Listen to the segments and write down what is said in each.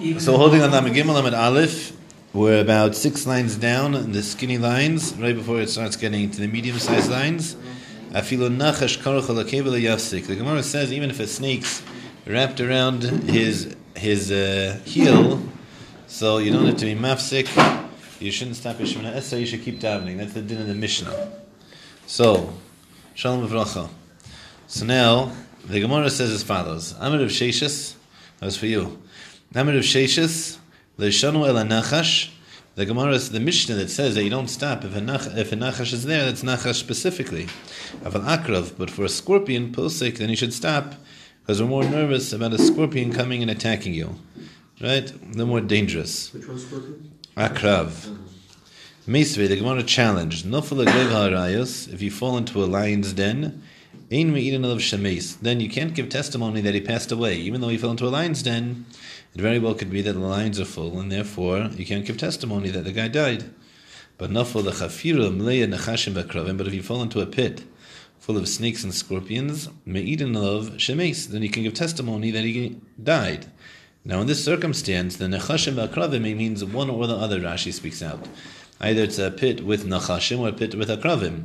Even So holding on Lamed Gimel Lamed Aleph, we're about six lines down in the skinny lines, right before it starts getting to the medium-sized lines. The Gemara says even if a snake's wrapped around his his uh, heel, so you don't have to be mafsik. You shouldn't stop your Shemana Esra. You should keep davening. That's the din of the Mishnah. So, shalom uvracha. So now the Gemara says as follows: Amir of Sheshis. That was for you. Amir of Sheshis. Leishanu el nachash. The Gemara is the Mishnah that says that you don't stop if a, nach, if a nachash is there. That's nachash specifically. Aval akrav, but for a scorpion posik, then you should stop because we're more nervous about a scorpion coming and attacking you. Right? They're more dangerous. Which one's scorpion? Akrav. Uh-huh. Meisvei, the Gemara challenged. Nofel aglev ha'arayos, if you fall into a lion's den, ein me'idin of shemes, then you can't give testimony that he passed away. Even though he fell into a lion's den, it very well could be that the lines are full, and therefore you can't give testimony that the guy died. But nofel the chafira mleya nechashim bakravim, but if you fall into a pit full of snakes and scorpions, me'idin of shemes, then you can give testimony that he died. Now, in this circumstance, the nechashim v'akravim means one or the other. Rashi speaks out. Either it's a pit with nachashim or a pit with akravim.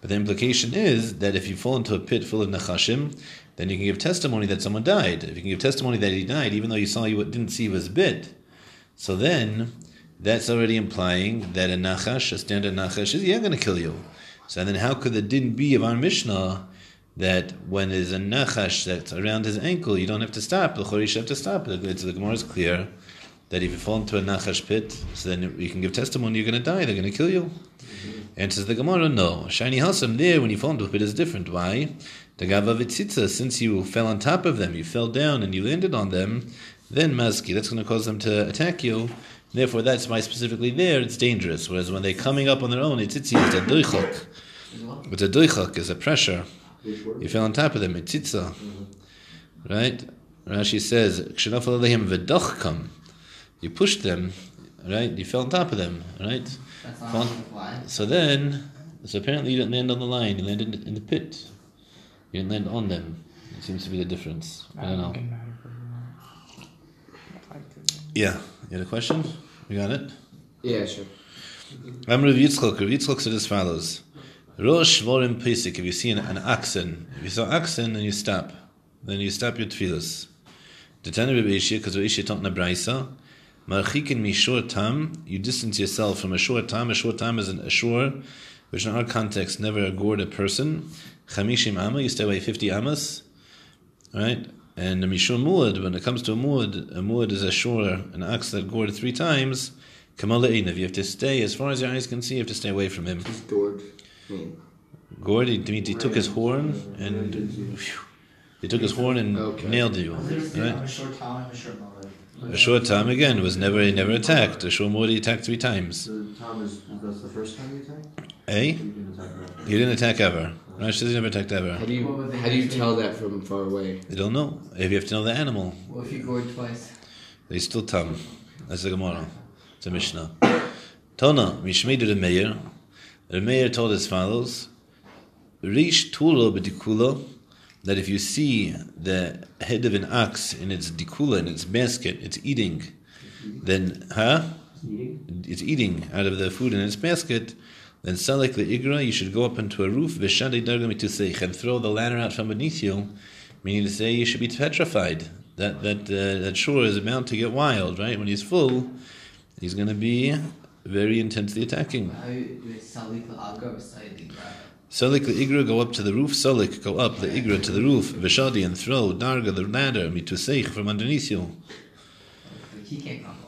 But the implication is that if you fall into a pit full of nachashim, then you can give testimony that someone died. If you can give testimony that he died, even though you saw you didn't see was bit, so then that's already implying that a nachash, a standard nachash, is yeah going to kill you. So then, how could the din be of our Mishnah that when there's a nachash that's around his ankle, you don't have to stop. The chorish have to stop. The, the Gemara is clear that if you fall into a nachash pit, so then you can give testimony you're going to die. They're going to kill you. And says the Gemara, no. Shiny hasam there when you fall into a pit is different. Why? The gavavitzitza, since you fell on top of them, you fell down and you landed on them, then mazki, that's going to cause them to attack you. Therefore, that's why specifically there it's dangerous. Whereas when they're coming up on their own, it's itzi, it's a doichok. It's a doichok, it's a pressure. You fell on top of them, it's. Right? Rashi says, "Kshenafal alehem v'dochkam." You pushed them, right? You fell on top of them, right? That's not Fun. how it flies. So then, so apparently you didn't land on the line. You landed in the pit. You didn't land on them. It seems to be the difference. I don't know. Yeah. You had a question? You got it. Yeah, sure. I'm Rav Yitzchok. Rav Yitzchok said as follows: Rosh vorim pesik. If you see an, an oxen, if you saw oxen, then you stop. Then you stop your tefillas. The Tana Rav Ishia, because Rav Ishia taught in a brayso, marchikin mishor tam. You distance yourself from a short tam. A short tam is an, a shore, which in our context never gored a person. Chamishim amma. You stay away fifty amas. Right. And a mishur muad, when it comes to a muad, a muad is a shore, an ox that gored three times. Kamala Einav, you have to stay as far as your eyes can see. You have to stay away from him. He's gored. Me. Gored, he, he, he took his horn and phew, he took his horn and Okay. nailed you. I was gonna say, Right? A short time, I'm a short. A short time again was never he never attacked. A short muad he attacked three times. So Tom is that's the first time you attacked? Eh? You didn't attack right? He didn't attack ever. Rashi says he never attacked How do you What would they how do you tell that from far away? They don't know. If you have to know the animal, Well, if you gored twice. they still tum. That's the Gemara. It's a Mishnah. Tona, Mishmeidu the mayor. The mayor told as follows: Rish tulo b'dikula. That if you see the head of an ox in its dikula, in its basket, it's eating, then, huh? It's eating out of the food in its basket, then salek the igra, you should go up into a roof, v'shadei darga mituseich, and throw the ladder out from beneath you, meaning to say you should be petrified. That that uh, that shore is about to get wild, right? When he's full, he's going to be very intensely attacking. Salik al-Aga or Salik Salik the igra go up to the roof. Salik go up the igra to the roof. Vishadi and throw darga the ladder mituseich from underneath you. He can't ladder.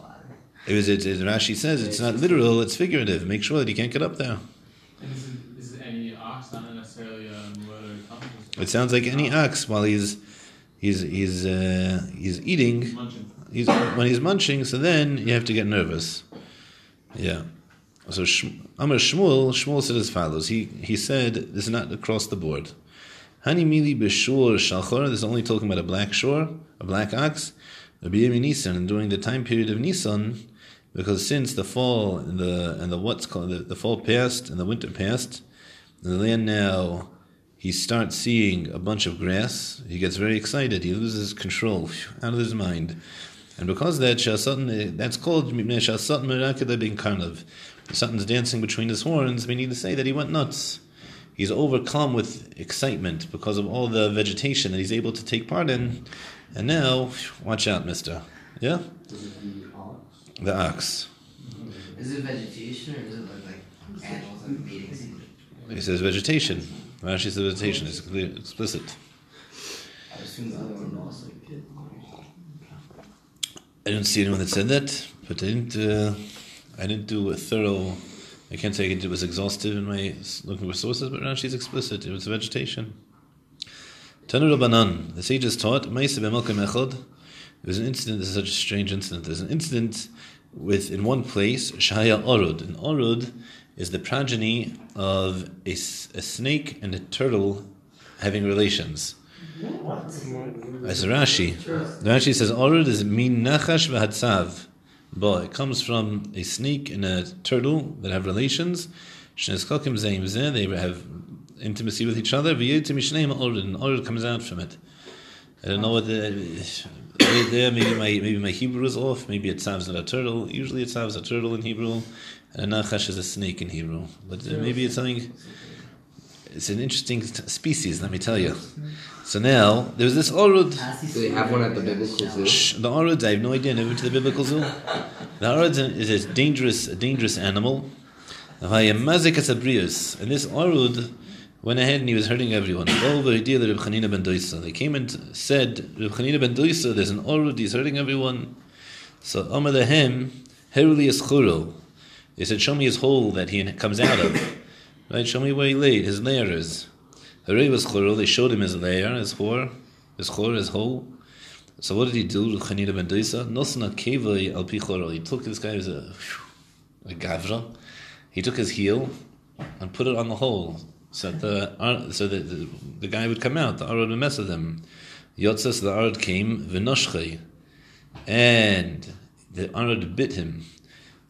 It was it, it, Rashi says it's not literal; it's figurative. Make sure that he can't get up there. And is is any ox, not necessarily a or? It sounds like any ox while he's he's he's uh, he's eating. He's when he's munching. So then you have to get nervous. Yeah. So Amar Shmuel Shmuel said as follows. He he said this is not across the board. Hani mili b'shur shalchor. This is only talking about a black shore, a black ox. Rabbi Nisan, and during the time period of Nisan, because since the fall and the and the what's called the, the fall passed and the winter passed, and the land now he starts seeing a bunch of grass. He gets very excited. He loses control, out of his mind. And because that Shasatan, eh, that's called Mipnei Shasatan Merakada. Satan's dancing between his horns, meaning to say that he went nuts. He's overcome with excitement because of all the vegetation that he's able to take part in. And now, watch out, mister. Yeah? The ox? Is it vegetation or is it like, like animals like mating season? He says vegetation. Rashi says vegetation. It's clear, explicit. I assume the other one also. I didn't see anyone that said that, but I didn't. Uh, I didn't do a thorough. I can't say it was exhaustive in my looking for sources, but Rashi's explicit. It was vegetation. Tanu Rabbanan, the sages taught. Ma'aseh b'malkim echad. There was an incident. This is such a strange incident. There's an incident with in one place Shaya Orud. And Orud is the progeny of a, a snake and a turtle having relations. What? As Rashi, the Rashi says Orud is min nachash v'hatzav. But it comes from a snake and a turtle that have relations. Shneskakim zeim zeh, They have intimacy with each other. V'yotim mishneim orud, and orud comes out from it. I don't know what the there. Maybe my maybe my Hebrew is off. Maybe it sounds not a turtle. Usually it sounds a turtle in Hebrew, and a nachash is a snake in Hebrew. But uh, maybe it's something. It's an interesting t- species. Let me tell you. So now there's this orud. Do they have one at the biblical zoo? Shh, The Arud, I have no idea. Never been to the biblical zoo. The Arud is a dangerous, a dangerous animal. And this Arud went ahead and he was hurting everyone. Over the idea that Reb Chanina ben Doisa. They came and said, Reb Chanina ben Doisa, there's an Arud, he's hurting everyone. So Amar Lahem, Heruli Eschuro. They said, show me his hole that he comes out of. Right, show me where he laid, his lair is. Heruli was Churo, they showed him his lair, his whore, his chor, his hole. So what did he do to Chanina ben Doisa? Nosna kevoi al pichoro. He took this guy was a a gavra. He took his heel and put it on the hole so the uh, so that the, the guy would come out. The arad would mess with him. Yotzas the arad came v'noshchei, and the arad bit him.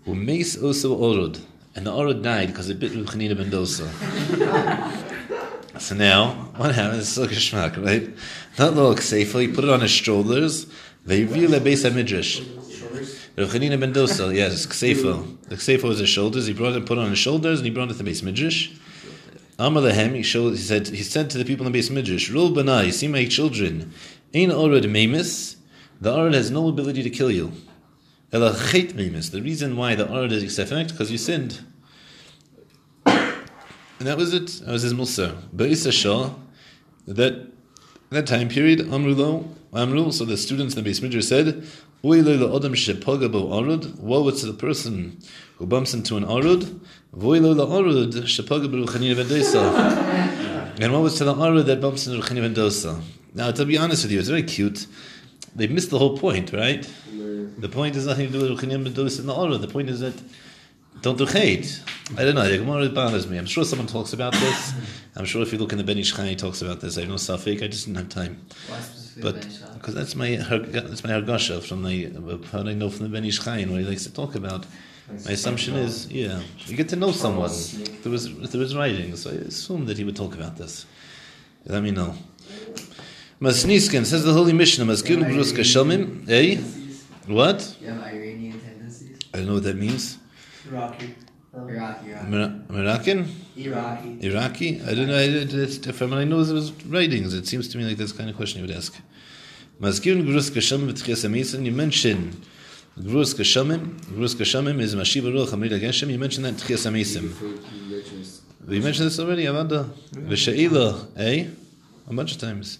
Umeis also orod, and the arad died because it bit Reb Chanina ben Dosa. So now, what happens? It's like a schmuck, right? Not kseifa, he put it on his shoulders. They reveal a base midrash. Rav ben Dosa, yes, kseifa. The kseifa was his shoulders. He brought it, put it on his shoulders, and he brought it to the base midrash. Amar lehem, he showed. He said. He said to the people in the base midrash, "Rul banai, see my children. Ein orad memis. The orad has no ability to kill you. Ela chet memis. The reason why the orad is effect because you sinned." And that was it. That was his Musa. Be'isa Shah, that that time period, Amrulo, Amru, so the students in the base midrash said, Ui lo la'odam shepaga bo arud, woe to the person who bumps into an arud, Vui lo la'arud shepaga bo Chanina ben Dosa. And what was to the arud that bumps into Chanina ben Dosa? Now, to be honest with you, it's very cute. They've missed the whole point, right? The point has nothing to do with Chanina ben Dosa and the arud. The point is that don't do hate. I don't know. The Gemara bothers me. I'm sure someone talks about this. I'm sure if you look in the Ben Ish he talks about this. I have no safek. I just didn't have time. But because that's my harg- that's my hargasha from the how I know from the Ben Ish Chai and what he likes to talk about. My assumption is, yeah, you get to know someone. There was there was writing, so I assumed that he would talk about this. Let me know. Masniskin says the Holy Mishnah. Maskin bruska shamim. Eh? What? You have Iranian tendencies? I don't know what that means. Iraqi. Iraqi, Iraqi. Mira- Moroccan? Iraqi. Iraqi? I don't know. I, it, it's different. I know there was writings. It seems to me like that's the kind of question you would ask. Mazkirun Grus Kashamim v'Tchias HaMesim, you mention Grus Kashamim. Grus Kashamim is Mashiva Ruach Hamid Geshem. You mentioned that in Tchias HaMesim. We mentioned this already, Avada. V'She'ila, eh? A bunch of times.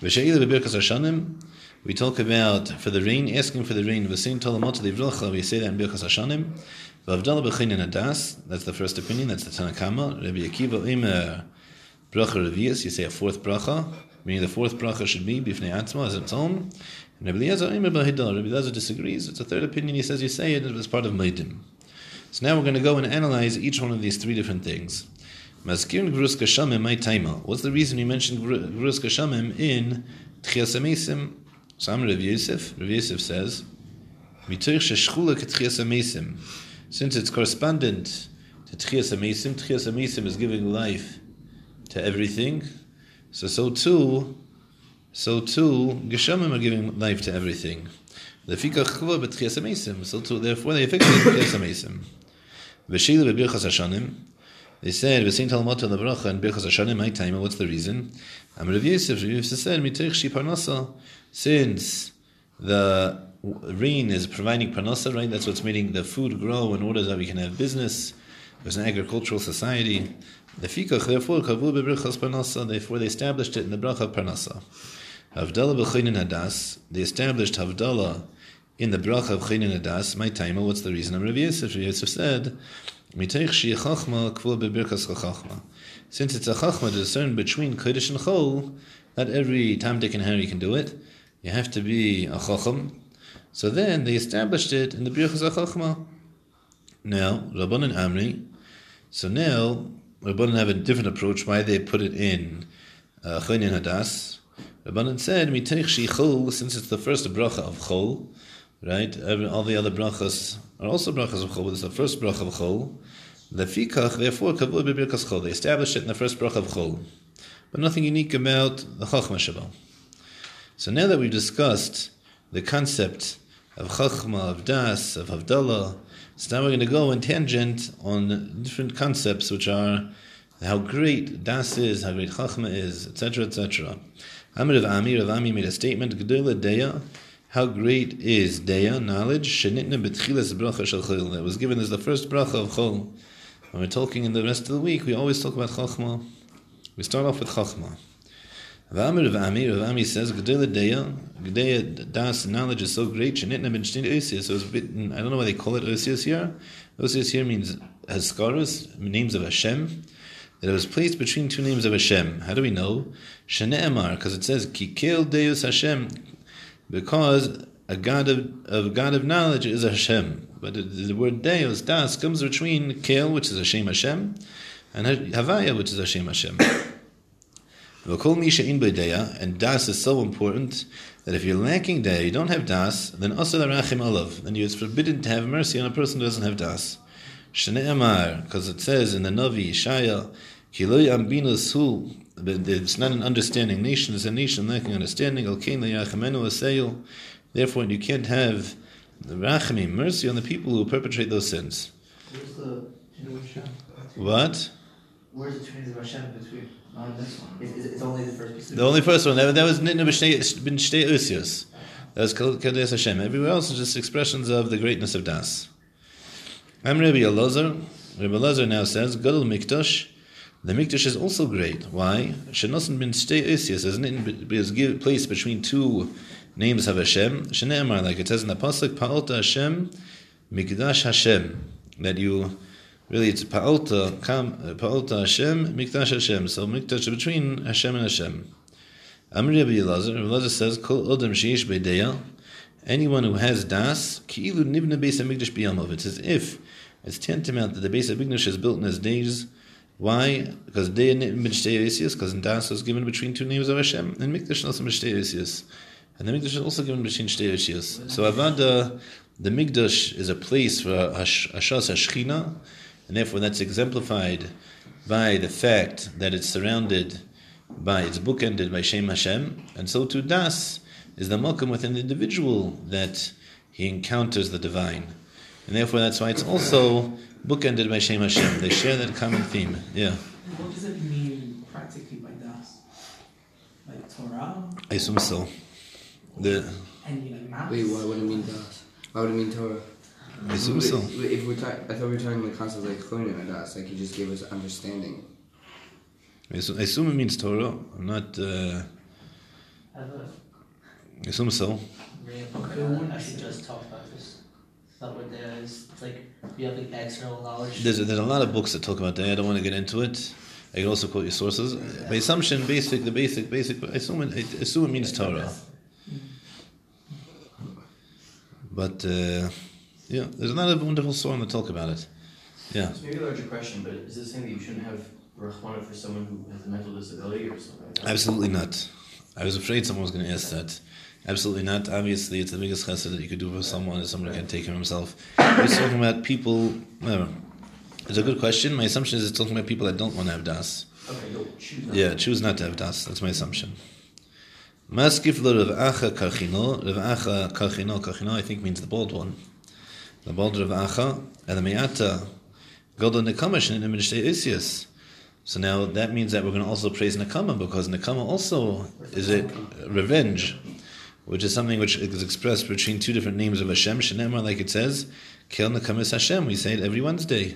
V'She'ila v'Birkas Hashanim. We talk about for the rain, asking for the rain. V'Sein Tolamot Livrocha, we say that in Birkas Hashanim. V'Avdala B'Chin and Adas, that's the first opinion, that's the Tanakama. Rabbi Akiva Imer, Bracha Revius, you say a fourth bracha, meaning the fourth bracha should be Bifnei Atzma as its own. And Rabbi Eliezer Imer Bahidal, Rabbi Eliezer disagrees. It's a third opinion, he says you say it as part of Maidim. So now we're going to go and analyze each one of these three different things. Mazkir Grus Kashamim, my taima. What's the reason you mentioned Gru- Grus Kashamim in Tchias HaMesim? So I'm Rav Yosef. Rav Yosef says, Mitoich sheshchula ketchias HaMesim. Since it's correspondent to Tchias HaMesim, Tchias HaMesim is giving life to everything. So so too, so too, Geshamim are giving life to everything. Amesim. So too, therefore they affixed it b'tchias amesim. V'shila b'birchas hashanim. They said, "V'sein talmata lebracha and birchas hashanim." My time. What's the reason? Am Rav Yosef. Rav Yosef said, "Miteich shi parnasa." Since the rain is providing parnasa, right? That's what's making the food grow in order that we can have business. There's an agricultural society. The fikach, therefore, kavu b'birchas parnasa. Therefore, they established it in the bracha of parnasa. Havdalah b'chaynin hadas. They established havdalah in the bracha of chaynin hadas. My time. What's the reason? Am Rav Yosef. Rav Yosef said. Miteich shi chachma kvul bebirkas chachma. Since it's a chachma to discern between kodesh and chol, not every Tom, Dick, and Harry can do it. You have to be a chacham. So then they established it in the birchas chachma. Now Rabban and Amri. So now Rabban have a different approach. Why they put it in uh, Chonin Hadas? Rabban said Miteich shi chol, since it's the first bracha of chol. Right, Every, all the other brachas are also brachas of chol, but it's the first bracha of chol. Lefikach, therefore, kavur b'birkas chol. They established it in the first bracha of chol, but nothing unique about the chachma shabbat. So now that we've discussed the concept of chachma, of das, of havdalah, so now we're going to go in tangent on different concepts, which are how great das is, how great chachma is, etc., etc. Amir of Ami, Rav Ami made a statement, Gedula Deya, how great is Deya, knowledge, Shenitna Betchilas Bracha Shel Chol, that was given as the first bracha of Chol. When we're talking in the rest of the week, we always talk about Chachma. We start off with Chachma. V'amir of Ami, Rav Ami says, Gedula Deya, Gedeya, Das, knowledge is so great, Shenitna Ben Shnei Osius, so it's written, I don't know why they call it Osius here. Osius here means Haskaras, names of Hashem that it was placed between two names of Hashem. How do we know? Shene'emar, because it says Kikil Deus Hashem, because a God of, of God of knowledge is Hashem. But the, the word Deus, Das, comes between Kel, which is Hashem Hashem, and Havaya, which is Hashem Hashem. V'kol mi she'in b'deya, and Das is so important that if you're lacking Deya, you don't have Das, then also rachim alav, then it's forbidden to have mercy on a person who doesn't have Das. Shne'emar, because it says in the Navi, Shaya, Kiloi ambinus hu, it's not an understanding nation, it's a nation lacking understanding, Al kain yachemenu aseil, therefore you can't have the rachmim, mercy on the people who perpetrate those sins. Where's the What? Where's the Trinity of Hashem between? On this one. It's, it's, it's only the first piece. The only first one, that, that was Nitna bin Shtei Usius. That was Kadesh Hashem. Everywhere else is just expressions of the greatness of Das. I'm Rabbi Elazar. Rabbi Elazar now says, Gadol Mikdash. The Mikdash is also great. Why? Shenosan bin Shtei Usius is it is give- placed between two names of Hashem. Shene'emar, like it says in the Pasuk, Pa'alta Hashem, Mikdash Hashem. That you, really it's Pa'alta, Kam, uh, Pa'alta Hashem, Mikdash Hashem. So Mikdash between Hashem and Hashem. Amri Rabbi Elazar, Rabbi Elazar says, Kol Odom Sheish Beideya, anyone who has Das, Ki'ilu Nivna Beis HaMikdash Biyamav. It's as if it's tantamount that the base of Mikdash is built in his days. Why? Because Deya B'Shtei Yisius, because Das was given between two names of Hashem, and Mikdash also Yisius. And the Mikdash is also given between Shtei Yisius. So Avada, the Mikdash is a place for Hash- Hashas HaShechina, and therefore that's exemplified by the fact that it's surrounded by it's bookended by Shem Hashem, and so too Das is the malkum within the individual that he encounters the divine, and therefore that's why it's also bookended by Shem Hashem. They share that common theme. Yeah, What does it mean practically by das? Like Torah? I assume so. The And you like maps? Wait, why would it mean Das? Why would it mean Torah? I assume so. If we're talking, I thought we were talking the concept like Chonin and Das, like you just gave us understanding. I assume, I assume it means Torah. I'm not. Uh, I have a I assume so. very important one. I should just talk about this. Not what there is. It's like you have like external knowledge. There's a, there's a lot of books that talk about that. I don't want to get into it. I can also quote your sources. By assumption, basic, the basic, basic. I assume it, I assume it means Torah. But uh, yeah, there's another wonderful song that talk about it. Yeah, It's maybe a larger question, but is it saying that you shouldn't have Rahmana for someone who has a mental disability or something like that? absolutely not. I was afraid someone was going to ask that. Absolutely not. Obviously, it's the biggest chesed that you could do for someone is someone can't take care of himself. We're talking about people. Whatever. It's a good question. My assumption is it's talking about people that don't want to have das. Okay, no, choose. Yeah, choose not to have das. That's my assumption. Maskif lo Rav Acha Karchino. Rav Acha Karchino. Karchino, I think, means the bald one. The bald of Acha. And the Me'ata. Godo Nekama Shenin Emishtei Isius. So now that means that we're going to also praise Nekama because Nekama also is a revenge, which is something which is expressed between two different names of Hashem. Shenemar, like it says, Kel Nekama Hashem. We say it every Wednesday.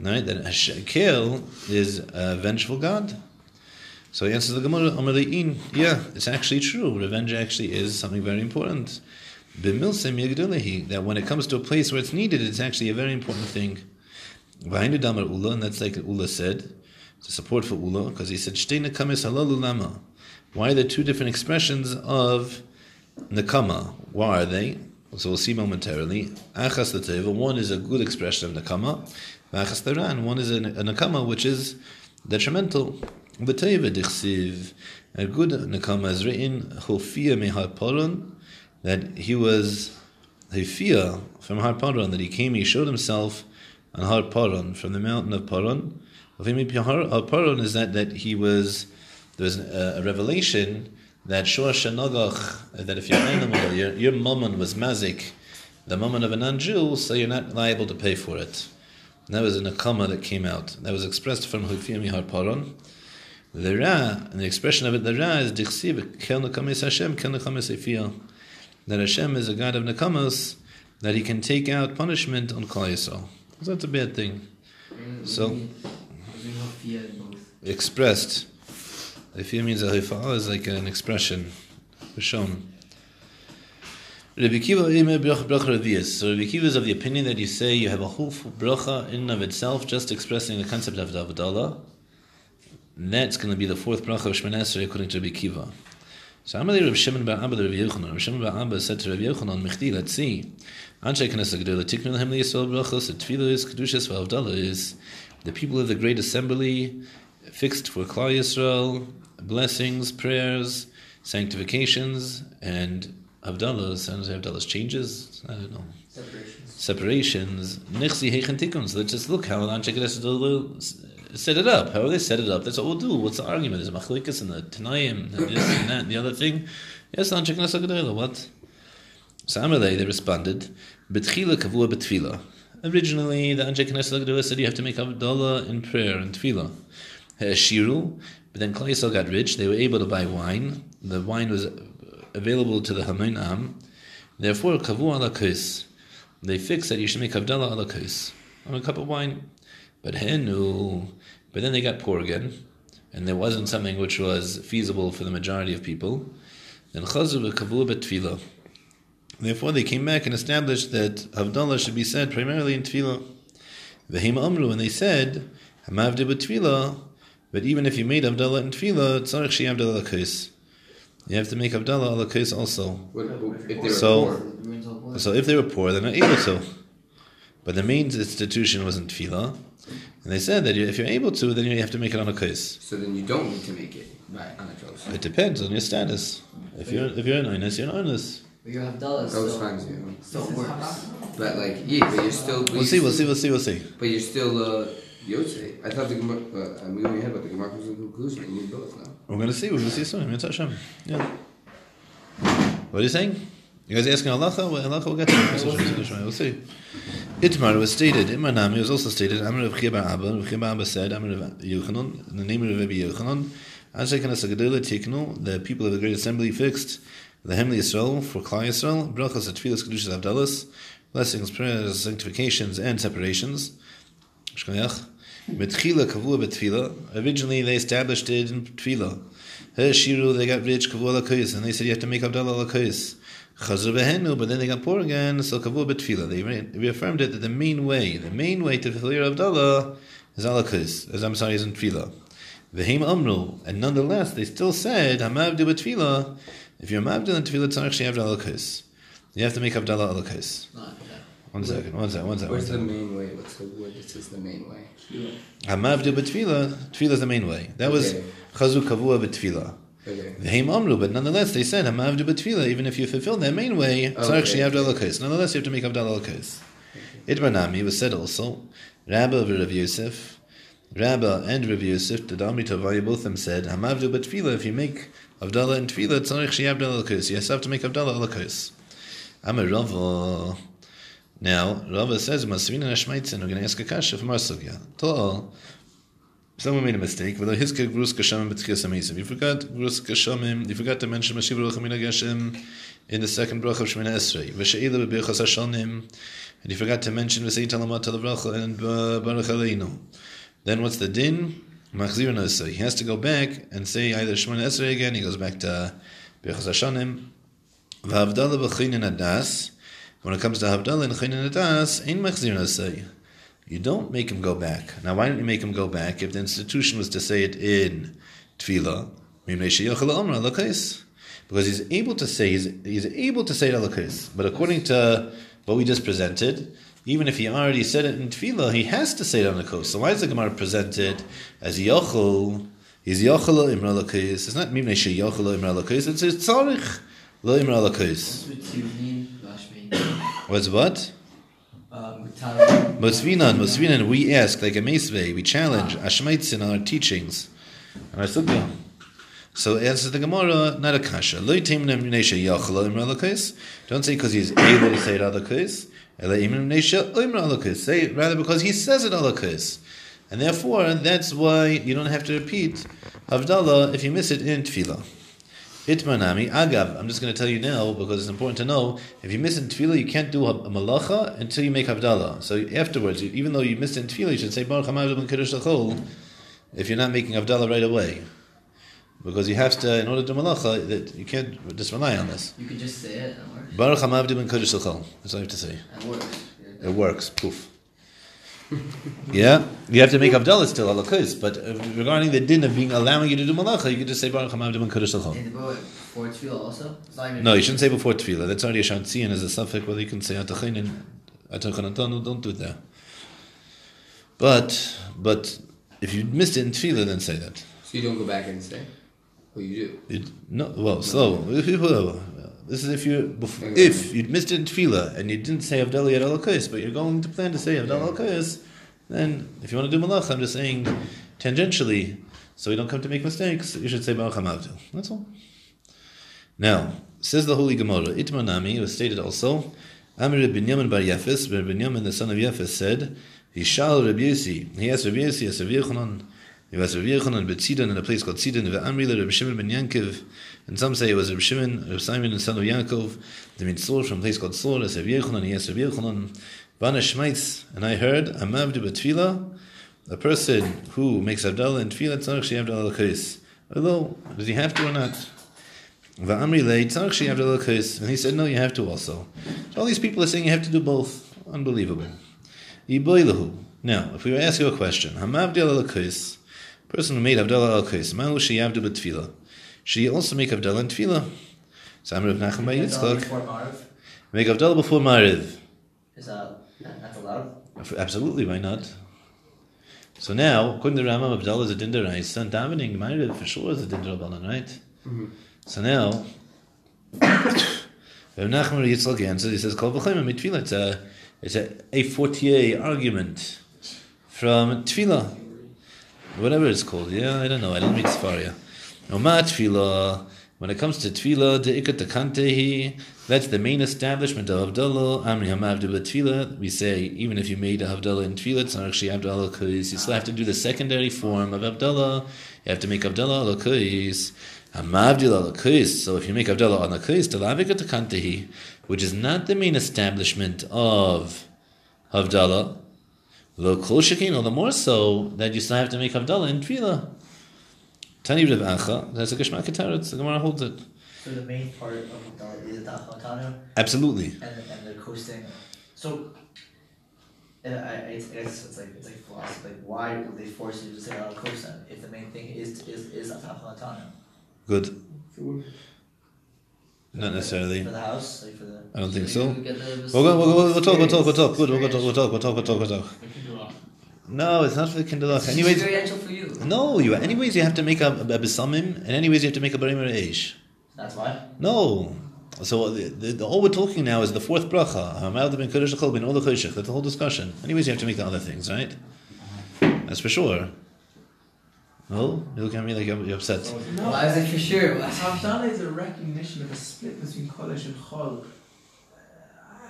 Right? That Hashem, Kel is a vengeful God. So he answers the Gemara, Amalein, yeah, it's actually true. Revenge actually is something very important. That when it comes to a place where it's needed, it's actually a very important thing. And that's like Ula said, to support for Ula, because he said. Why are there two different expressions of Nakama? Why are they? So we'll see momentarily. One is a good expression of Nakama, the one is a, a nekama which is detrimental. A good Nakama is written, that he was Hifia from Har Paran, that he came, he showed himself on Har Paran, from the mountain of Paran. Har Paran is that, that he was, there was a, a revelation that Shor Shanagach, that if your animal, your, your mammon was mazik, the mammon of a non-Jew, so you're not liable to pay for it. And that was a nakama that came out. That was expressed from Hufia Mihar Paran. The Ra, and the expression of it, the Ra is Dichsiv, Kel Nakamis Hashem, Kel Nakamis Ifiyah. That Hashem is a God of Nakamas, that He can take out punishment on Klal Yisrael. A bad thing. So, expressed. Ifiyah means a Hifa'ah is like an expression, shown. Rabbi Kiva So Rabbi Kiva is of the opinion that you say you have a whole bracha in and of itself, just expressing the concept of Davadallah. That's going to be the fourth bracha of Shemana according to Rabbi Kiva. So Amalei Rabbi Shimon Bar Abba Rabbi Yochanan. Rabbi Shimon Bar Abba said to Rabbi Yochanan, Mechti, let's see. Anshe Knesset Gedola Tiknu Lahem Liyisrael Brachos, is, Kedushas is, the people of the Great Assembly fixed for Klal Yisrael, blessings, prayers, sanctifications, and Avdallah, sounds like changes, I don't know. Separations. Separations. Nixi Heichen Tikkun. Let's just look how Anshe Knesset set it up. How they set it up. That's what we'll do. What's the argument? There's machlikas and the Tanayim and this and that and the other thing. Yes, Anshe Knesset Gedola. What? So Amalei, they responded, Betchila kavua betfila. Originally, the Anshe Knesset said you have to make Avdallah in prayer and tefillah. Shiru, but then Yisrael got rich. They were able to buy wine. The wine was available to the Haman Am. Therefore, kavu ala kais. They fixed that you should make Havdalah ala kais on a cup of wine. But henu, but then they got poor again, and there wasn't something which was feasible for the majority of people. Then chazu kavu betfila. Therefore, they came back and established that Havdalah should be said primarily in tefillah. Vehim amru, and they said, Hamavde betfila. But even if you made Havdalah in tefillah, tzarich shi Havdalah kais. You have to make Havdalah ala kais also. If they were So- poor, So if they were poor, they're not able to. But the main institution wasn't tefillah, and they said that if you're able to, then you have to make it on a kais. so then you don't need to make it right on a kos. It depends on your status. If you're if you're an onus, you're an onus. But your Havdalah That was still, fine too. still This works. But like, yeah, but you're still. But We'll see. We'll see. We'll see. We'll see. But you're still uh, Yotze. I thought the Gemara. Uh, I'm moving ahead, but the Gemara comes to the conclusion. You need both now. We're gonna see. We're gonna see soon. Mitzvah Hashem. Yeah. What are you saying? You guys asking halacha? Well, halacha we'll get to. We'll see. Itmar was stated. Itmar Nami was also stated. Amr of Chiba Abba. Rav Chiba Abba said. Amr of Yochanan. In the name of Rabbi Yochanan. The people of the Great Assembly fixed the Hemli Yisrael for Klal Yisrael. Brachas Atfilas Kedushas Avdalas. Blessings, prayers, sanctifications, and separations. Shkoyach. Kavua betfila. Originally, they established it in tefillah. Shiru, they got rich kavua lakayis, and they said you have to make Abdallah lakayis. Chazur behenu, but then they got poor again, so kavua betfila. They re- reaffirmed it that the main way, the main way to fulfill your Abdallah is alakayis, as I'm sorry, is in tefillah. Vehim amru, and nonetheless, they still said hamavdu betfila. If you're mavdu in tefillah, tzarich sheyav alakayis. You have to make. Not, yeah. One second, one second, one second. One Where's the main way? What's the word that says the main way? Hamavdu betfila, tefillah is the main way. That was Okay. chazu kavua betfila. Okay. V'heim amru, but nonetheless they said hamavdu betfila. Even if you fulfill their main way, tzarich Okay. sheyav alakayis. Nonetheless, you have to make Abdallah alakayis. Idbanami was said also. Rabba of Rav Yosef, Rabba and Rav Yosef, the Dami Tovaya, both of them said hamavdu betfila. If you make Havdalah and tzarich sheyeh Havdalah alakus. You have to make Havdalah alakus. I'm a Rava. Now, Rava says, Masvina Nashmaitzin, we're going to ask a kasha from our sugya. Tol, someone made a mistake, but his grus kashamim b'tchias amisim. You forgot grus kashamim, you forgot to mention Mashiv Ruach Amina Geshem in the second bracha of Shemina Esrei. V'she'ila b'birchas hashonim, and you forgot to mention V'sei talamat talabracha and uh, Baruch Aleinu. Then what's the din? Machzir Esrei. He has to go back and say either Shemina Esrei again, he goes back to Birchas hashonim. V'avdala b'chinin adas, when it comes to Havdalah and Chinin Adas, ain't Machzir Nasei. You don't make him go back. Now, why don't you make him go back if the institution was to say it in Tefillah? Because he's able to say he's, he's able to say it alakis, but according to what we just presented, even if he already said it in Tefillah, he has to say it on the coast. So why is the Gemara presented as yochel? He's yochel imra alakis. It's not mimnei she yochel imra alakis. It's tzarich lo imra. What's what? Um, Mosvinan, Mosvinan, we ask, like a Mesve, we challenge Ashmaitzin on our teachings, and our sugya. So answers the Gemara, not a kasha. Don't say because he's able to say it lakais. Say rather because he says it alakais. And therefore, that's why you don't have to repeat Havdalah if you miss it in Tefillah. Itmanami, Agav, I'm just going to tell you now because it's important to know. If you miss in Tefillah, you can't do a malacha until you make Havdalah. So afterwards, even though you missed in Tefillah, you should say Baruch Kiddush Lachol if you're not making Havdalah right away. Because you have to, in order to do malacha, that you can't just rely on this. You can just say it and. Baruch ben Kiddush Lachol. That's all I have to say. It works. It works. Poof. yeah, you have to make Havdalah still alakos, but uh, regarding the din of being allowing you to do malacha, you can just say Baruch Hamad ben Kiddush Lachol. In the boat for tefillah also? It's not even No, you shouldn't say before tefillah. That's already a shantzin as a suffix. Whether you can say atachinin, atachanatanu, don't do it there. But but if you missed it in tefillah, then say that. So you don't go back and say? Oh, you do? You, no, well, slow. If you, well, this is if you bef- if you missed it in tefillah and you didn't say Avdali at alakos, but you're going to plan to say Avdali alakos, then if you want to do malach, I'm just saying tangentially, so we don't come to make mistakes. You should say Baruch Hamavdu. That's all. Now says the Holy Gemara, Itmanami was stated also. Amir Binyamin bar where Binyamin the son of Yefes said, Hishal Rabbi Yossi. He asked Rabbi asked Rabbi Yochanan, he was Rabbi Yochanan Betzidon in a place called Tzidon, Ve'amri Rabbi Shimon ben Yankiv, and some say it was Rabbi Shimon, Rabbi Simon, the son of Yaakov, the Mitzor from a place called Tzor, as Rabbi Yochanan, he asked Rabbi Yochanan, Vana Shmeitz, and I heard, Amavdu Betfila, a person who makes Abdallah and Tefillah, Tzarech Shei Abdallah L'Kais. Although, does he have to or not? Va'amri lei tzarech shei Abdallah L'Kais. And he said, no, you have to also. So all these people are saying you have to do both. Unbelievable. Yiboilahu. Now, if we were to ask you a question, Hamavdil L'Kais, person who made Abdallah L'Kais, Manu Shei Abdu B'Tefillah, should he also make Abdallah in Tefillah? So Amr Rav Nachman bar Yitzchak, make Abdallah before Mariv. is that that's allowed? Absolutely, why not? So now, according to Rambam, Abdallah is a Dinder, his son davening, Mariv for sure is a Dinder Rabbanan, right? Mm-hmm. So now, Rav Nachman Yitzchak answers, he says, Kol v'chayim mitfila, it's a, it's a, a fortier argument from tefillah, whatever it's called, yeah, I don't know, I don't read Sefaria. No, ma tefillah, when it comes to tefillah, the ikat kantehi, that's the main establishment of Havdalah. Amri hamavdu tefillah. We say even if you made a Havdalah in tefillah, it's not actually Havdalah because you still have to do the secondary form of Havdalah. You have to make Havdalah ala kuis. Hamavdu ala kuis. So if you make Havdalah ala kuis, the lavikat kantehi, which is not the main establishment of Havdalah, lo kol shekin, or the more so that you still have to make Havdalah in tefillah. Tani Rav Acha, that's a Geshmak Ketaretz, the Gemara holds it. So the main part of the is the Tachatanu Absolutely. and and the coasting. So. And I, I guess it's like it's like philosophy. Like, why would they force you to say oh, al coasting if the main thing is is is a Tachatanu? Good. Not necessarily. For the house, like for the. I don't think So so. you get the- We'll, go, we'll, go, we'll talk, we'll talk, we'll talk. Good, we'll, go talk, we'll talk, we'll talk, we'll talk, we'll talk, No, it's not for the kindlach. It's Anyways, experiential for you. no, you. Anyways, you have to make a, a besamim, and anyways, you have to make a barim reish. That's why. No. So the, the, the, all we're talking now is the fourth bracha. Hamal ben kodesh l'chol ben all the. That's the whole discussion. Anyways, you have to make the other things, right? That's for sure. Oh, you look at me like you're you're upset. No, Why is it for sure? Why- Havdalah is a recognition of a split between Kodesh and Chol.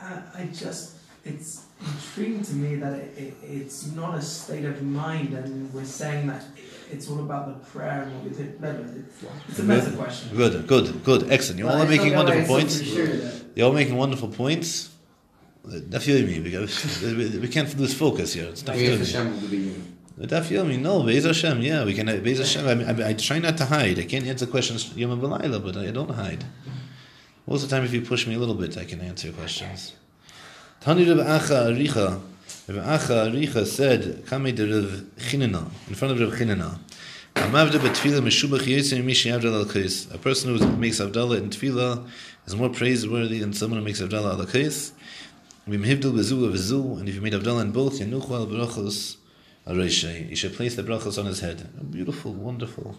I, I just, it's intriguing to me that it, it, it's not a state of mind, and we're saying that it's all about the prayer and what we did. No, no, it's, it's a meta question. Good, good, good, excellent. You're But all I making wonderful points. Sure You're all making wonderful points. That feel me because we we can't lose focus here. It's not We have good. Hashem will be beginning. That feel me? No, Beis Hashem. Yeah, we can. Beis Hashem. I, I, I try not to hide. I can't answer questions Yom V'Layla, but I don't hide. Most of the time, if you push me a little bit, I can answer your questions. Tani Reb Acha Aricha. Reb Acha Aricha said, "Kamei de Reb Chinena in front of Reb Chinena." Amavda betfila meshubach yosem mishi avdal al kais. A person who makes avdallah in tefillah is more praiseworthy than someone who makes avdallah al kais. V'mhivdil bezu v'zu, and if you made avdallah in both, yanuchu al brachos al. You should place the brachos on his head. Beautiful, wonderful.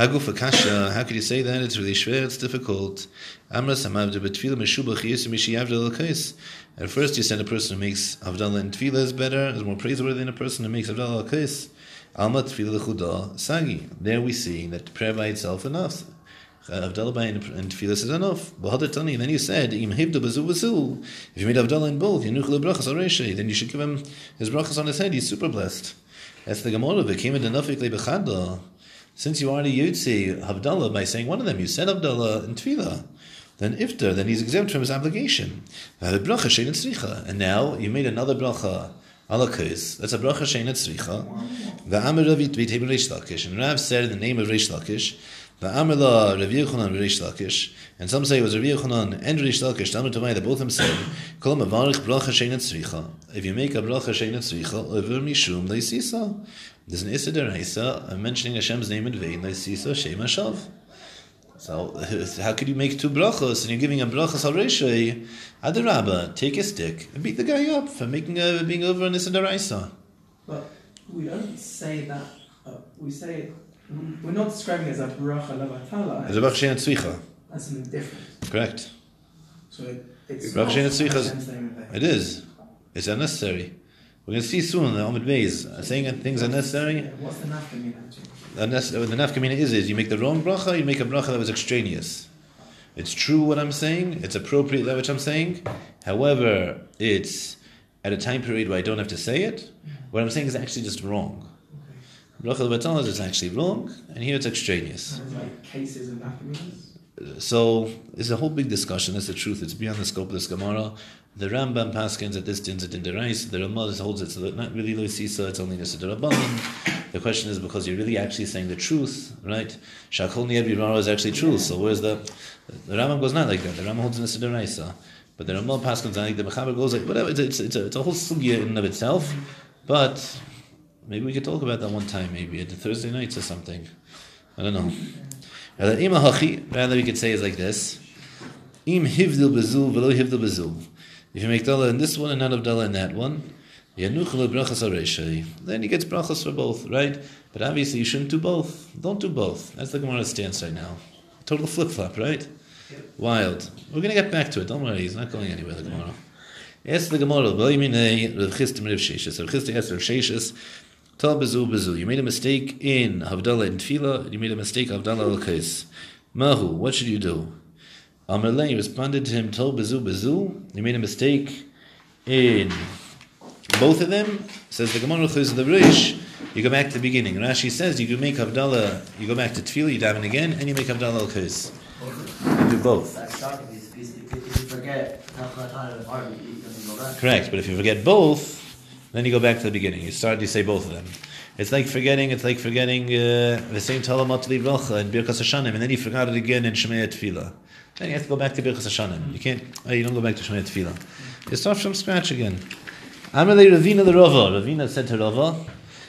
Haguf how could you say that? It's really schwer, it's difficult. Amras amavda betfila meshubach yosem mishi avdal al kais. At first you said a person who makes avdallah and tefillah is better, is more praiseworthy than a person who makes avdallah al kais. Alma tefillah lechuda sagi. There we see that prayer by itself enough. Uh, avdallah by and tefillah is enough. Bahadar then you said, Im bezu bezu. If you made Avdallah in both, Yenuch lebrachas areshe, then you should give him his brachas on his head. He's super blessed. That's the Gemara. Became a denafik lebechada. Since you already yotzi Havdalah by saying one of them, you said Avdallah in tefillah. Then iftar, then he's exempt from his obligation. And now you made another bracha alakis. That's a bracha shein tzricha. The Amir Rav Vitei Reish Lakish, and Rav said in the name of Reish Lakish. The Amir La Rav Yechonan Reish Lakish, and some say it was Rav Yechonan and Reish Lakish. Talmud Tomai, they both of them said, "Kol mavarich bracha shein tzricha." If you make a bracha shein tzricha, over mishum leisisa. There's an Issa Deraisa mentioning Hashem's name in vain, leisisa shem hashav. So how could you make two brachos and you're giving a brachos al reishay? Adarabba, take a stick and beat the guy up for making a being over an Issa Deraisa. But we don't say that. Uh, we say we're not describing it as a bracha levatala. It's a bracha shein tzricha. That's something different. Correct. So it, it's Bracha shein tzricha Hashem's name in vain. It is. It's unnecessary. We're going to see soon the Omid Beis saying that things are necessary. What's the nafkamina? the nafkamina is is you make the wrong bracha, you make a bracha that was extraneous. It's true what I'm saying. It's appropriate that which I'm saying. However, it's at a time period where I don't have to say it. What I'm saying is actually just wrong. Bracha levatala is actually wrong, and here it's extraneous. Like cases of nafkaminas. So it's a whole big discussion. That's the truth. It's beyond the scope of this Gemara. The Rambam paskins at this din's at Dinderais. The Ramah holds it so that not really Loisisa, it's only Nisa Rabbanim. The question is because you're really actually saying the truth, right? Shakol Niyad is actually truth. So where's the the Rambam goes not like that. The Rambam holds Nisa Deraisa. But the Ramah paskins like the Mechaber goes like whatever. It's, it's, it's, a, it's a whole sugya in and of itself. But maybe we could talk about that one time, maybe at the Thursday nights or something. I don't know. Rather, we could say is like this. Im hivdil bezul velo hivdil bezul. If you make dollar in this one and not of dollar in that one, yanuch le brachas hareshai. Then he gets brachas for both, right? But obviously you shouldn't do both. Don't do both. That's the Gemara stance right now. Total flip flop, right? Wild. We're gonna get back to it. Don't worry, he's not going anywhere. The Gemara. Ask the Gemara. Well, you mean Rav Chistim Rav Sheshes. Rav Chistim asked Rav Sheshes. Tal bezu bezu. You made a mistake in Havdalah and Tefillah. You made a mistake Havdalah al Kais. Mahu. What should you do? Amalei responded to him, Tol bezu bezu. You made a mistake in both of them. Says the Gemara Chuz the Rish. You go back to the beginning. Rashi says you can make Havdalah. You go back to Tefillah. You daven again, and you make Havdalah al. You do both. Correct, but if you forget both, then you go back to the beginning. You start, you say both of them. It's like forgetting. It's like forgetting uh, the same Talamat Livracha and Birkas Hashanim, and then you forgot it again in Shemaya Tefillah. Then you have to go back to Birkas Hashanim. You can't. Oh, you don't go back to Shemaya Tefillah. You start from scratch again. Amalei Ravina the Rava. Ravina said to Rava,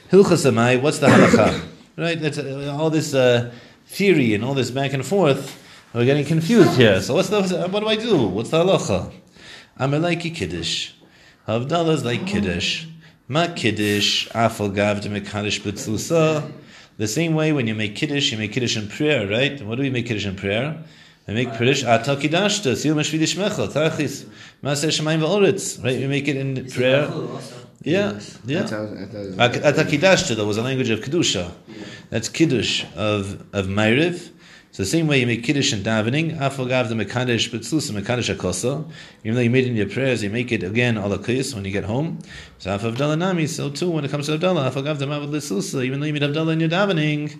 Hilchas Amai. What's the halacha? Right. That's uh, all this uh, theory and all this back and forth. We're getting confused here. So what's the? What do I do? What's the halacha? Amalei Kiddush. Havdalah is like Kiddush. Ma Kiddush, Afal Gav make B'tzusa. The same way when you make Kiddush, you make Kiddush in prayer, right? And what do we make Kiddush in prayer? We make Kiddush Ata Kiddashta, Sil Meshvidish Mecha, Tarachis, Maaseh Shemaim V'oretz, right? We make it in prayer. Yeah, yeah. That's how, that's how Ata Kiddashta, though, was a language of Kedusha. That's kiddush of of Ma'ariv. So the same way you make kiddush in davening, afagav the mekadesh betzlusa mekadesh akosa. Even though you made it in your prayers, you make it again ala kis when you get home. So af avdallah nami. So too when it comes to avdallah, afagav the mavad betzlusa. Even though you made avdallah in your davening,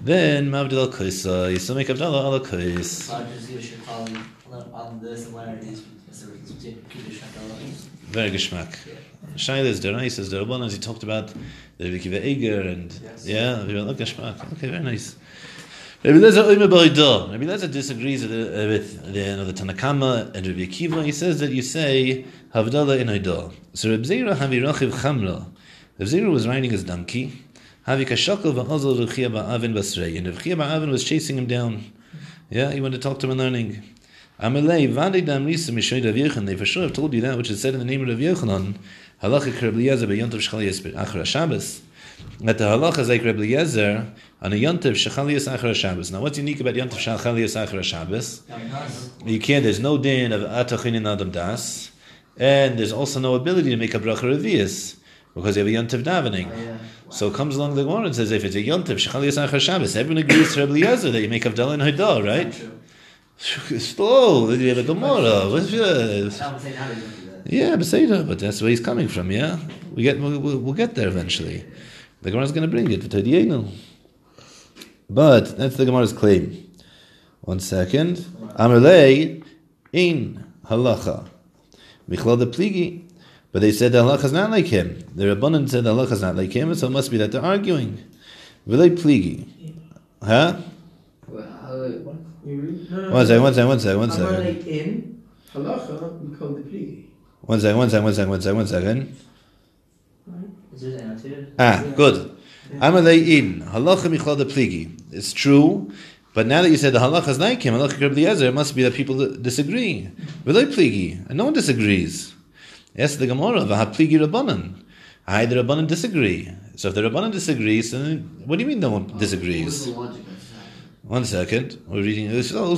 then mavdil kisa. You still make avdallah ala kis. So I just give a shit on, on the similarities between Kiddush and Allah. Very geschmack. Shailas, Derais, Derabanas, he talked about the Rebbe Kiva Eger and Yes. yeah, very well, geschmack. Okay, very nice. Rabbi Lezer Oime Baridah. Rabbi Lezer disagrees with, the, with the, you know, the Tanakama and Rabbi Akiva. He says that you say Havdalah in Aidah. So Rabbi Zera Havi Rachiv Chamra. Rabbi Zera was riding his donkey. Havi Kashakal Va'azal Ruchia Ba'avin Basrei. And Ruchia Ba'avin was chasing him down. Yeah, he wanted to talk to him and learning. Amalei Vadi Dam Risa Mishoy Rav. They for sure have told you that which is said in the name of Rav Yochanan. Halacha Rabbi Yezer B'Yontav Shchal Yespir Achra Shabbos. That the halacha is like Rabbi Yezer on a Yontav Shechalias Achra Shabbos. Now, what's unique about Yontav Shechalias Achra Shabbos? You can't. There's no din of atachin adam das, and there's also no ability to make a bracha revius because you have a yontiv davening. Oh, so it comes along the Gemara and says if it's a yontiv shechalias achar Shabbos, everyone agrees to Rabbi Eliezer that you make avdallah and haidah, right? Slow. You have a Gemara. What's this? I would say now they don't do that. Yeah, Beseda, but that's where he's coming from. Yeah, we get we'll, we'll get there eventually. The Gemara's going to bring it. But that's the Gemara's claim. One second. Amalei in halacha. Michlal the pligi. But they said the halacha is not like him. The Rabbanan said the halacha is not like him, so it must be that they're arguing. V'lei pligi. Huh? Well, how- what? You read? No, no, One second, one second, one second, one second. Amalek in halacha, we call the pligi. One second, one second, one second, one second, one second. Is this annotated? Ah, good. Amalei in halacha michlal the pligi. It's true, but now that you said the halacha is like him, halacha Rabbi Eliezer, it must be that people disagree. V'loi pligi, and no one disagrees. Yes, the Gemara v'ha pligi rabbanan. I the rabbanan disagree. So if the rabbanan disagrees, then what do you mean no one disagrees? the of that? One second, we're reading this. Oh,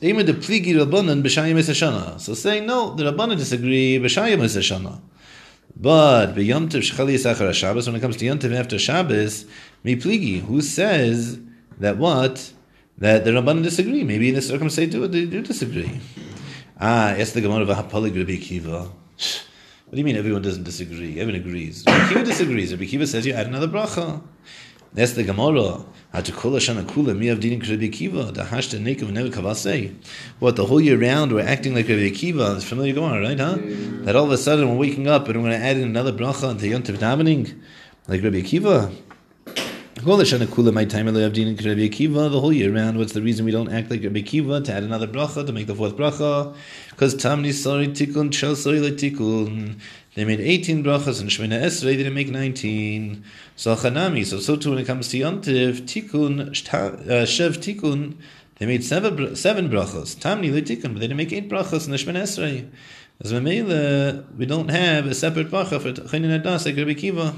Even the pligi rabbanan b'shayim. So saying no, the rabbanan disagree b'shayim esashana. But b'yomtiv shchali achar Shabbos, when it comes to yomtiv after Shabbos, mi pligi, who says that what? That the rabbanan disagree. Maybe in this circumstance they do, they do disagree. Ah, yes, the Gemara of Hapolig Rabbi Kiva. What do you mean everyone doesn't disagree? Everyone agrees. Rabbi Kiva disagrees. Rabbi Kiva says you add another bracha. That's the Gemara. What the whole year round we're acting like Rabbi Kiva. It's familiar Gemara, right? Huh? That all of a sudden we're waking up and we're going to add in another bracha into Yom Tov davening, like Rabbi Kiva. The whole year round. What's the reason we don't act like Rabbi Kiva to add another bracha to make the fourth bracha? Because Tamni sorry tikkun shel sorry tikkun. They made 18 brachas and Shemina Esrei didn't make 19. So Chanami, so so too when it comes to Yontiv, Tikkun, uh, Shev Tikkun, they made seven, seven brachas. Tamni le tikkun, but they didn't make eight brachas in the Shemina Esrei. As Mamela, we don't have a separate bracha for Chayin Adas like Rabbi Kiva.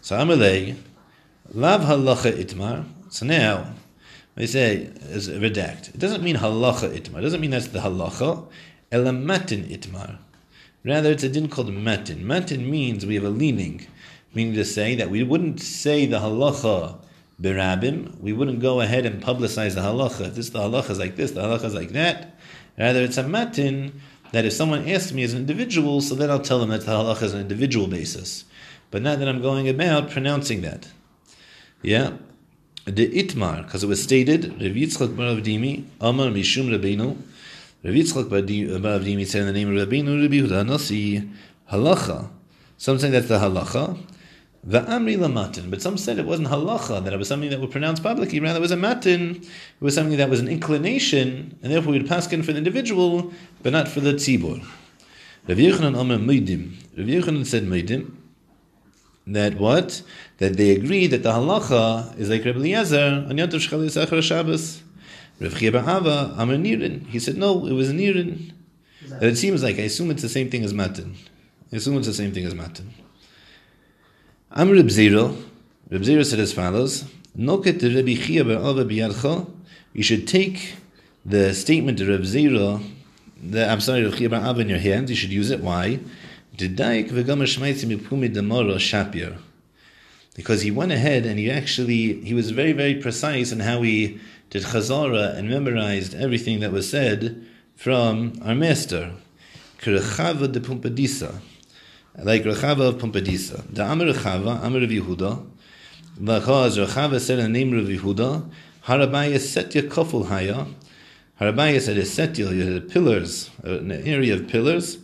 So Amalei, Lav halacha itmar. So now, they say, is redact. It doesn't mean halacha itmar. It doesn't mean that's the halacha. Elamatin itmar. Rather, it's a din called matin. Matin means we have a leaning, meaning to say that we wouldn't say the halacha berabim. We wouldn't go ahead and publicize the halacha. This the halacha is like this, the halacha is like that. Rather, it's a matin that if someone asks me as an individual, so then I'll tell them that the halacha is an individual basis, but not that I'm going about pronouncing that. Yeah. The itmar, because it was stated, Rav Yitzchak bar Avdimi, Amar Mishum Rabbeinu, Rav Yitzchak bar Di- Avdimi said in the name of Rabbeinu, Rabbi Yehuda Nasi, halacha. Some say that's the halacha. The Amri Lamatin, but some said it wasn't halacha, that it was something that would pronounce publicly, rather it was a matin, it was something that was an inclination, and therefore we'd pass in for the individual, but not for the tzibur. Rav Yochanan Amar Moedim. Rav Yochanan said Moedim, that what? That they agree that the halacha is like Rabbi Eliezer on Yom Tov Shchali Shabbos. Rav Chia bar Ava, a Nirin. He said, no, it was Nirin. That it seems like, I assume it's the same thing as Matin. I assume it's the same thing as Matin. Amr Reb Zero. Reb Zero said as follows, Noket. You should take the statement of Reb Zero, the, I'm sorry, Reb Chia bar Ava in your hands. You should use it. Why? V'gam shapir. Because he went ahead and he actually he was very very precise in how he did chazara and memorized everything that was said from our master. Kerechava de Pumpadisa, like Rechava of Pumpadisa. The Amr Rechava, Amr of Yehuda, because Rechava said in the name of Yehuda, Harabaya Setya Koful Haya. Harabaya said a Setya, you had pillars, an area of pillars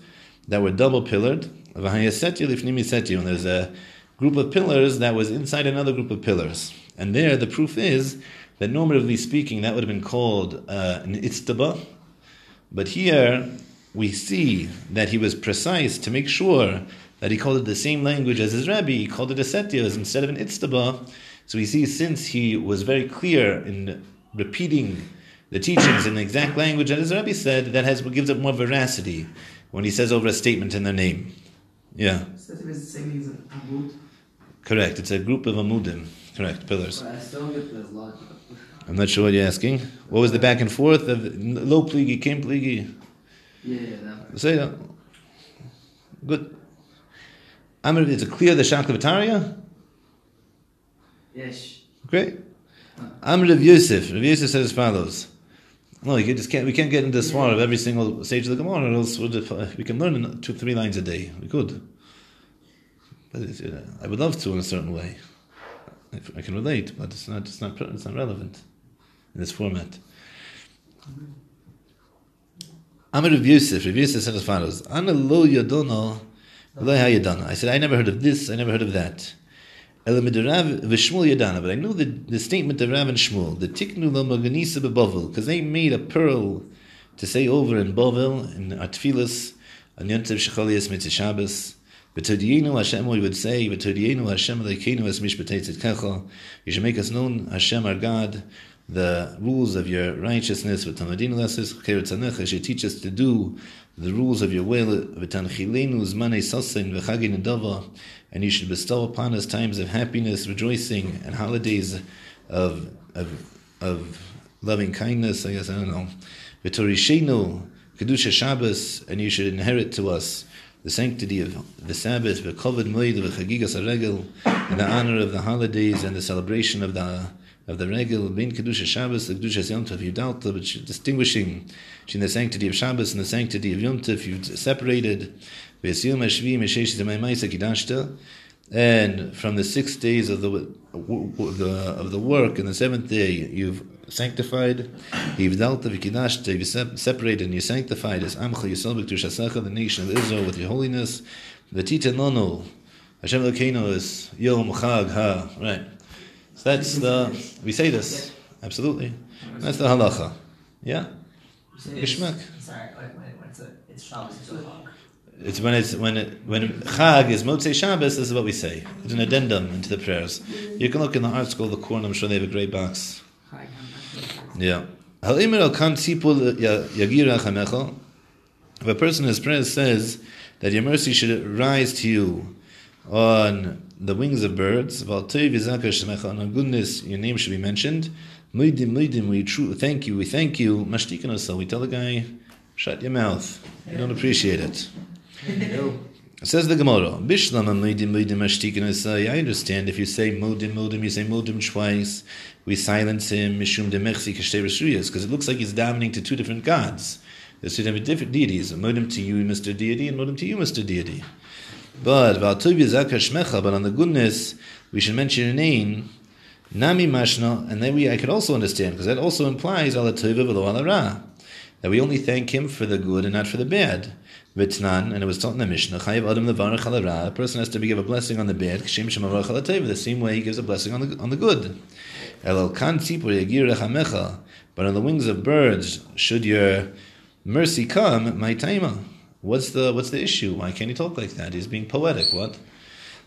that were double pillared. Vahaya Setya Lifnimi Setya, and there's a group of pillars that was inside another group of pillars. And there the proof is that normatively speaking, that would have been called uh, an Itztaba. But here we see that he was precise to make sure that he called it the same language as his rabbi. He called it a setyas instead of an itztaba. So we see since he was very clear in repeating the teachings in the exact language that his rabbi said, that has gives it more veracity when he says over a statement in their name. Yeah, the same as an amud. Correct. It's a group of amudim. Correct, pillars. But I still get this logic. I'm not sure what you're asking. What was the back and forth of low pligi, came pligi? Yeah, yeah, that. Say that. Good. Amr, is it clear the Shaklavataria? Yes. Great. Amr of Yosef. Rav Yosef said as follows. No, you just can't. We can't get into the swar of every single stage of the Gemara. or else we can learn two, three lines a day. We could. But it's, uh, I would love to in a certain way. If I can relate, but it's not. It's not. It's not relevant in this format. Amr of Yosef. Rav Yosef said as follows. Ana lo yadono, lo hayadana. I said I never heard of this. I never heard of that. Yadana, but I know the, the statement of Rav and Shmuel, the Tiknu lo Maganisa because they made a pearl to say over in Bovel, in Atfilas, on Yontev Shecholias Mitzvah Shabbos, V'todienu Hashem, we would say, V'todienu Hashem Elokeinu es mishpatei tzidkecha, you should make us known, Hashem our God, the rules of your righteousness, V'tamadinu lasis, Cheret Tzanech, you should teach us to do the rules of your will, V'tanchilenu zmanei sasin, V'chagin nedava, and you should bestow upon us times of happiness, rejoicing, and holidays of of of loving kindness. I guess I don't know. V'torishenu kedusha Shabbos, and you should inherit to us the sanctity of the Sabbath, the covered moed v'chagigas haregel, and the honor of the holidays and the celebration of the of the regel, bein kedusha Shabbos, the kedusha Yom Tov, you've dealt distinguishing between the sanctity of Shabbos and the sanctity of Yom Tov, you've separated. V'yasiyum hashvi m'sheish zemaymais kidashta, and from the six days of the, of the of the work, and the seventh day you've sanctified, you've dealt with kidashta, you've sep- separated and you sanctified as amcha yisrael b'kedushasecha, the nation of Israel, with your holiness. The tita nono, Hashem Elokeinu is yom chag ha. Right. So that's the we say this absolutely. That's the halacha. Yeah. You it's- Sorry, when, when it's a, it's Shabbos, it's. It's when it's when it when Chag is Motzei Shabbos. This is what we say. It's an addendum into the prayers. You can look in the article, the corner. I'm sure they have a great box. Yeah. If a person in his prayers says that your mercy should rise to you on the wings of birds, on goodness your name should be mentioned. Muidim, muidim, we true, thank you, we thank you. Mashtikan we tell the guy, shut your mouth. You don't appreciate it. Says the Gemara, Bishlam Modim Modim Ashtikin Asai. I understand if you say Modim Modim, you say Modim twice, we silence him, Mishum de Mechsi Kashtei because it looks like he's davening to two different gods. There's two different deities. Modim to you, Mr. Deity, and Modim to you, Mr. Deity. But but on the goodness, we should mention your name, Nami Mashna, and then we I could also understand, because that also implies Ala Tova Ala Ra. That we only thank him for the good and not for the bad. Vitnan, and it was taught in the Mishnah, Chayiv Adam Levarach Ala a person has to give a blessing on the bad, Kshim Shem Avarach the same way he gives a blessing on the, on the good. Elel Kan Tzipur Yagir Rechamecha, but on the wings of birds, should your mercy come, my taima. What's the what's the issue? Why can't he talk like that? He's being poetic. What?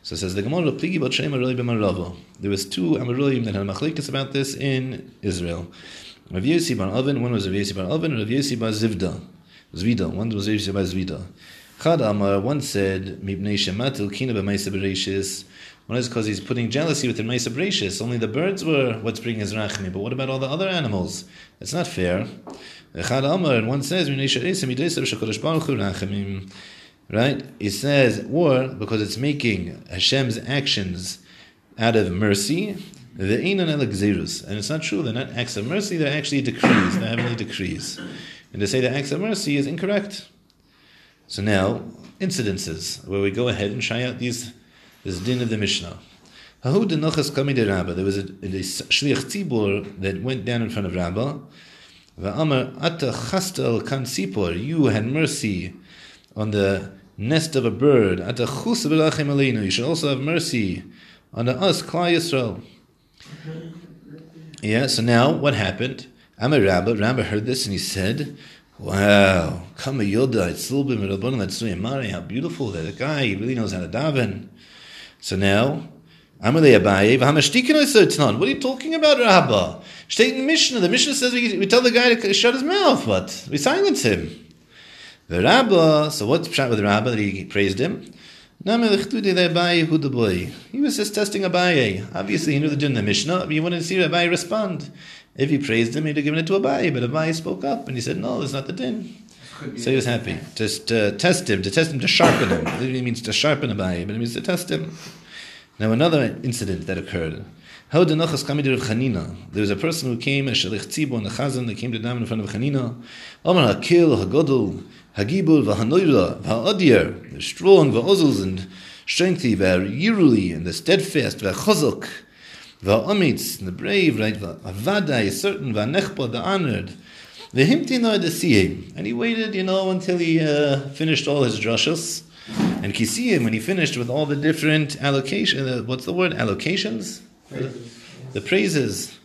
So it says the Gemara, Pligi. There was two Amaroim that had machlekes about this in Israel. Rav Yossi bar Oven, one was Rav Yossi bar Oven, Rav Yossi bar Zivda. Zvida, one was Yossi bar Zvida. Chad Amar, one said, uh, Mibnei Shematil Kina B'Maisa Bereshis. One is because he's putting jealousy within Maisa Bereshis. Only the birds were what's bringing his rachmi, but what about all the other animals? That's not fair. Chad Amar, and one says, Mibnei Shekorosh Baruch Hu Rachamim. Right? He says, or because it's making Hashem's actions out of mercy. The einan el gzerus. And it's not true, they're not acts of mercy, they're actually decrees, they're heavenly decrees. And to say that acts of mercy is incorrect. So now, incidences, where we go ahead and try out these this din of the Mishnah. There was a, a shliach tzibur that went down in front of Rabba. Sipor. You had mercy on the nest of a bird. You should also have mercy on us, Klal Yisrael. Yeah. So now, what happened? Amar Rabba. Rabba heard this and he said. Wow, Kama Yoda, it's a bit Rabbanon Latzui Mari, how beautiful that guy, he really knows how to daven. So now, I'm with Abaye. What are you talking about, Rabba? State the Mishnah. The Mishnah says we, we tell the guy to shut his mouth, but we silence him. The Rabba, so what's pshat with the Rabba that he praised him? He was just testing Abaye. Obviously, he knew the din of the Mishnah, but he wanted to see Abaye respond. If he praised him, he'd have given it to Abaye, but Abaye spoke up and he said, No, that's not the din. So he was happy. Just to test him, to test him, to sharpen him. It literally means to sharpen Abaye, but it means to test him. Now, another incident that occurred. How the Nachas Kamid of Chanina. There was a person who came, a Shalich Tzibo, and a Chazan, that came to Daven in front of Chanina. Omar HaKil, HaGodol, HaGibul, VaHanoira, VaHadir, the strong, VaOzels, and strengthy, VaYiruli, and the steadfast, VaChozok, VaOmitz, and the brave, right? VaVadai, certain, VaNechpa, the honored. The Vehimtina the. And he waited, you know, until he uh, finished all his drashas. And Kisiyim, when he finished with all the different allocation, uh, what's the word? Allocations? The praises. The praises.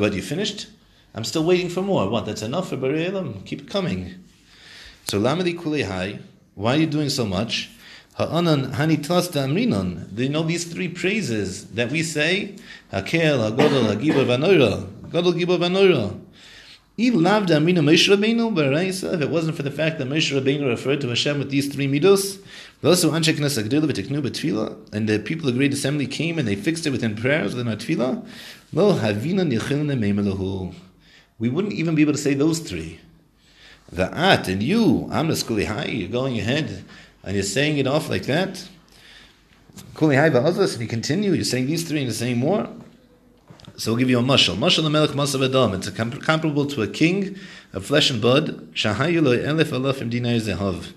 What, you finished? I'm still waiting for more. What, that's enough for Bari? Keep it coming. So, Lamadi Kulehai, why are you doing so much? Ha'anan hani tlasta amrinon. Do you know these three praises that we say? Hakel, Hagodol, Hagibor, Vanoira. Godol, Gibor, Vanoira. If it wasn't for the fact that Moshe Rabbeinu referred to Hashem with these three midos, and the people of the great assembly came and they fixed it within prayers, within our tefillah, we wouldn't even be able to say those three. The at and you, Amnas Kuli Hai, you're going ahead and you're saying it off like that. And you continue, you're saying these three and you're saying more. So we'll give you a mashal. Mashal the melech masav adam. It's comparable to a king of flesh and blood. Shahayu elef alafim dinar zehav.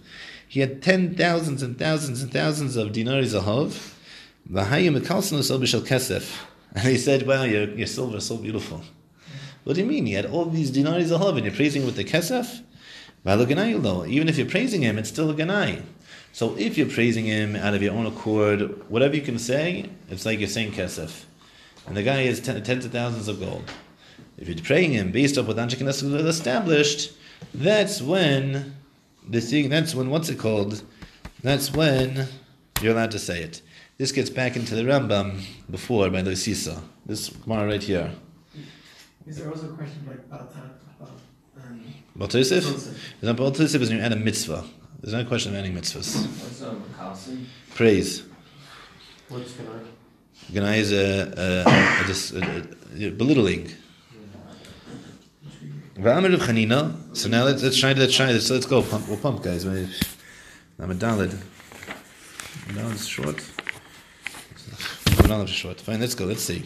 He had ten thousands and thousands and thousands of dinar zahav. V'hayu mekalsan osel b'shel kesef. And he said, "Wow, your, your silver is so beautiful." What do you mean? He had all these dinar zahav, and you're praising with the kesef. even if you're praising him, it's still a ganai. So if you're praising him out of your own accord, whatever you can say, it's like you're saying kesef and the guy has ten, tens of thousands of gold. If you're praying him based off what Anshe is established, that's when the thing. That's when what's it called? That's when you're allowed to say it. This gets back into the Rambam before by the Sisa. This Gemara right here. Is there also a question like about that? About, um, Baltosif? Baltosif is when you add a mitzvah. There's no question of any mitzvahs. What's um? Praise. What's Canard? Ganai is a, a, a, a, a belittling. V'amir of Chanina. So now let's let's try let's try this. So let's go. Pump, we'll pump, guys. I'm a dalid. Now it's short. Now it's short. Fine. Let's go. Let's see.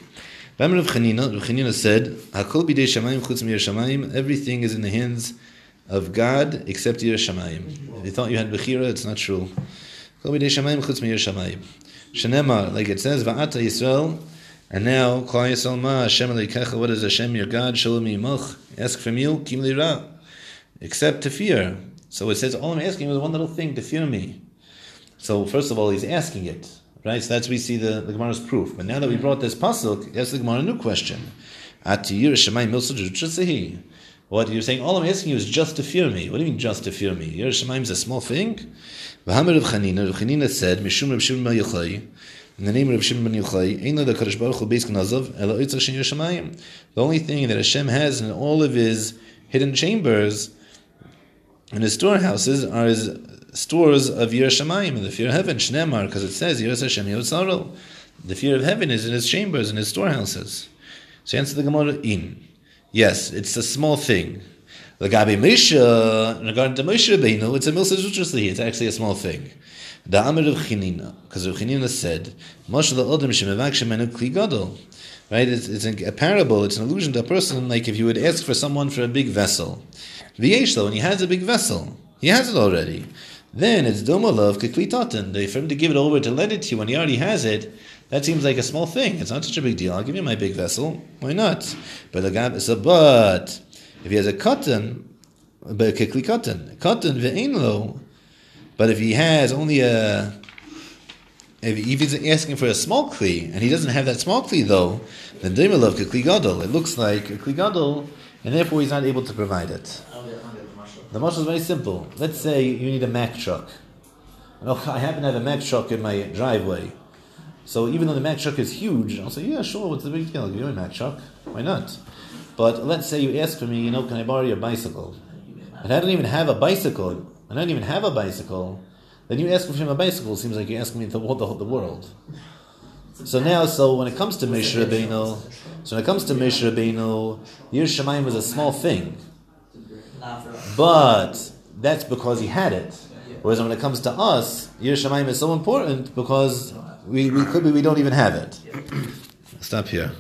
V'amir of Chanina. Rav Chanina said, "Hakol bidei shamayim chutz mir shamayim." Everything is in the hands of God except Yir Shamayim. If you thought you had Bechira, it's not true. Kol bidei shamayim chutz mir shamayim. Shenema, like it says, Va'ata Yisrael, and now, Klal Yisrael Ma, Hashem Elokecha, what is Hashem your God, Shalom Yimach, ask from you, Kim Ra, except to fear. So it says, all I'm asking is one little thing, to fear me. So first of all, he's asking it, right? So that's we see the, the Gemara's proof. But now that we brought this pasuk, ask the Gemara a new question. Atiyir Shemai Milsuj What you're saying, all I'm asking you is just to fear me. What do you mean just to fear me? Yer Shemaim is a small thing? Said, in the name of Shimon Bar Yochai, Ein the Kadosh Baruch Hu Beis Knazov, Ela Oitzach Shen Yerushalayim. The only thing that Hashem has in all of His hidden chambers, in His storehouses, are His stores of Yerushalayim, the fear of heaven, Shnemar, because it says, Yerush Hashem Yotzarol. The fear of heaven is in His chambers, in His storehouses. So answer the Gemara, In. Yes, it's a small thing. The Gabi Misha, regarding to Moshe Rabbeinu, it's a milsa zutrasli. It's actually a small thing. The Amir of Chanina, because Rav Chanina said, Moshe the Odom Shemevak Shemenu Kli Gadol. Right? It's, it's a, parable, it's an allusion to a person like if you would ask for someone for a big vessel. V'yesh though, and he has a big vessel. He has it already. Then it's Domolov Kikli Totten. For him to give it over to lend it to you when he already has it, that seems like a small thing. It's not such a big deal. I'll give you my big vessel. Why not? But the Gab so but if he has a cotton, but kikli cotton, cotton ve'inlo. But if he has only a, if, he's asking for a small kli and he doesn't have that small kli though, then dimelov kikli gadol. It looks like a kli gadol, and therefore he's not able to provide it. The marshal is very simple. Let's say you need a Mack truck. Oh, I happen to have a Mack truck in my driveway. So even though the truck is huge, I'll say, yeah, sure, what's the big deal? I'll give you a truck. Why not? But let's say you ask for me, you know, can I borrow your bicycle? And I don't even have a bicycle. I don't even have a bicycle. Then you ask for him a bicycle. Seems like you're asking me the, the, the world. So now, so when it comes to Moshe Rabbeinu, so when it comes to Moshe Rabbeinu, Yir was a small thing, but that's because he had it. Whereas when it comes to us, Yir Shemayim is so important because we, we could be we don't even have it. Stop here.